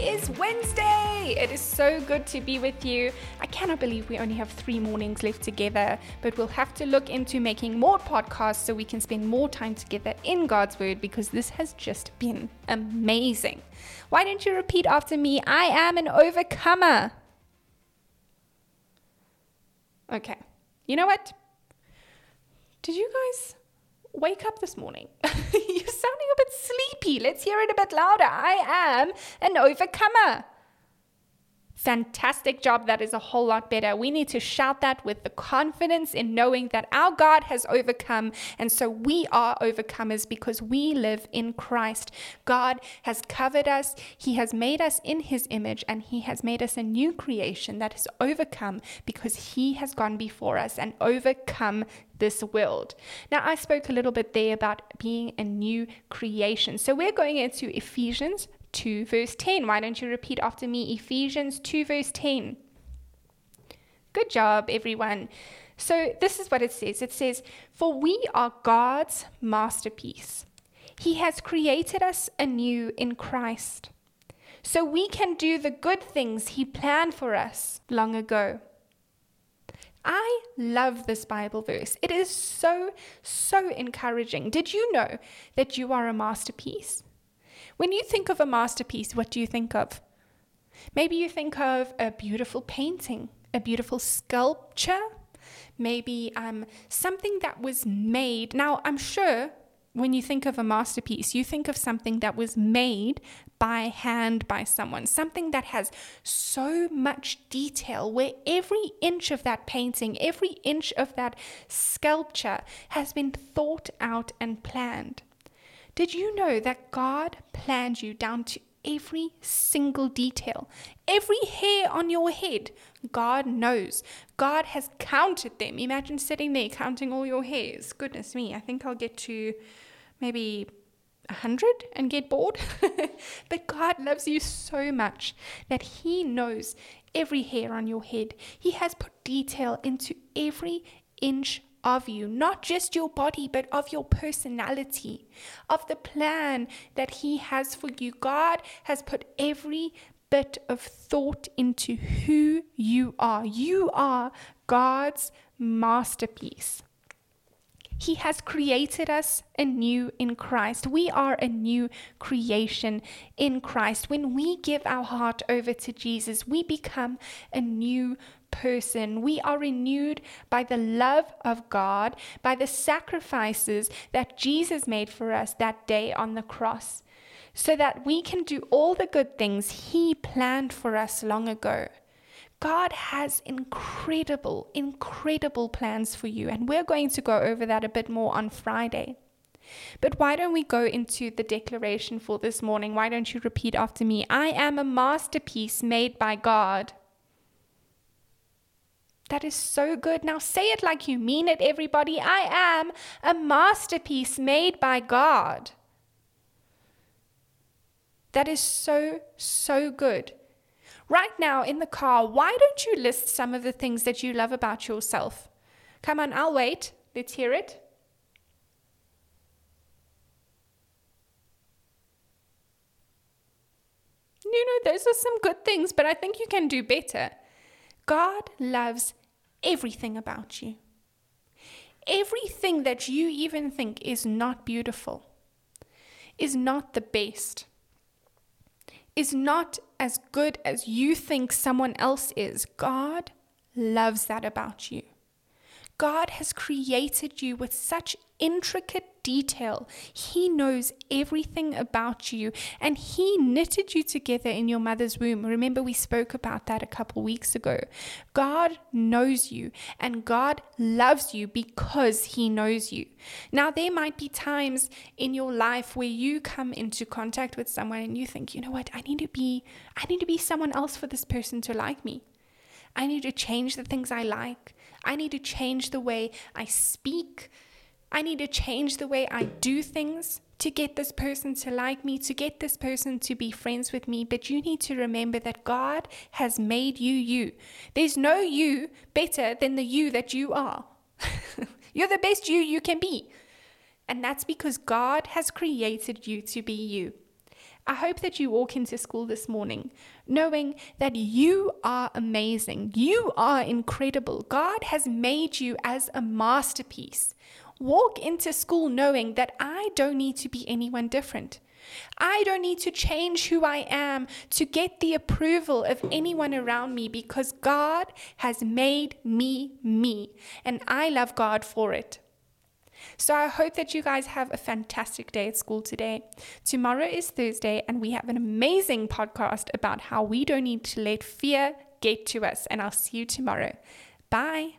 is Wednesday. It is so good to be with you. I cannot believe we only have three mornings left together, but we'll have to look into making more podcasts so we can spend more time together in God's Word because this has just been amazing. Why don't you repeat after me? I am an overcomer. Okay. You know what? Did you guys wake up this morning? You're sounding a bit sleepy. Let's hear it a bit louder. I am an overcomer. Fantastic job. That is a whole lot better. We need to shout that with the confidence in knowing that our God has overcome. And so we are overcomers because we live in Christ. God has covered us, He has made us in His image, and He has made us a new creation that has overcome because He has gone before us and overcome this world. Now, I spoke a little bit there about being a new creation. So we're going into Ephesians 2, verse 10. Why don't you repeat after me? Ephesians 2, verse 10. Good job, everyone. So, this is what it says it says, For we are God's masterpiece. He has created us anew in Christ. So we can do the good things He planned for us long ago. I love this Bible verse. It is so, so encouraging. Did you know that you are a masterpiece? When you think of a masterpiece, what do you think of? Maybe you think of a beautiful painting, a beautiful sculpture, maybe um, something that was made. Now, I'm sure when you think of a masterpiece, you think of something that was made by hand by someone, something that has so much detail, where every inch of that painting, every inch of that sculpture has been thought out and planned. Did you know that God planned you down to every single detail? Every hair on your head, God knows. God has counted them. Imagine sitting there counting all your hairs. Goodness me, I think I'll get to maybe a hundred and get bored. but God loves you so much that He knows every hair on your head. He has put detail into every inch of you, not just your body, but of your personality, of the plan that He has for you. God has put every bit of thought into who you are. You are God's masterpiece. He has created us anew in Christ. We are a new creation in Christ. When we give our heart over to Jesus, we become a new person. We are renewed by the love of God, by the sacrifices that Jesus made for us that day on the cross, so that we can do all the good things He planned for us long ago. God has incredible, incredible plans for you, and we're going to go over that a bit more on Friday. But why don't we go into the declaration for this morning? Why don't you repeat after me? I am a masterpiece made by God. That is so good. Now say it like you mean it, everybody. I am a masterpiece made by God. That is so, so good. Right now in the car, why don't you list some of the things that you love about yourself? Come on, I'll wait. Let's hear it. You know, those are some good things, but I think you can do better. God loves everything about you. Everything that you even think is not beautiful, is not the best, is not as good as you think someone else is. God loves that about you. God has created you with such intricate detail. He knows everything about you and He knitted you together in your mother's womb. Remember, we spoke about that a couple weeks ago. God knows you and God loves you because He knows you. Now, there might be times in your life where you come into contact with someone and you think, you know what, I need to be, I need to be someone else for this person to like me. I need to change the things I like. I need to change the way I speak I need to change the way I do things to get this person to like me, to get this person to be friends with me. But you need to remember that God has made you you. There's no you better than the you that you are. You're the best you you can be. And that's because God has created you to be you. I hope that you walk into school this morning knowing that you are amazing. You are incredible. God has made you as a masterpiece. Walk into school knowing that I don't need to be anyone different. I don't need to change who I am to get the approval of anyone around me because God has made me me, and I love God for it. So I hope that you guys have a fantastic day at school today. Tomorrow is Thursday, and we have an amazing podcast about how we don't need to let fear get to us. And I'll see you tomorrow. Bye.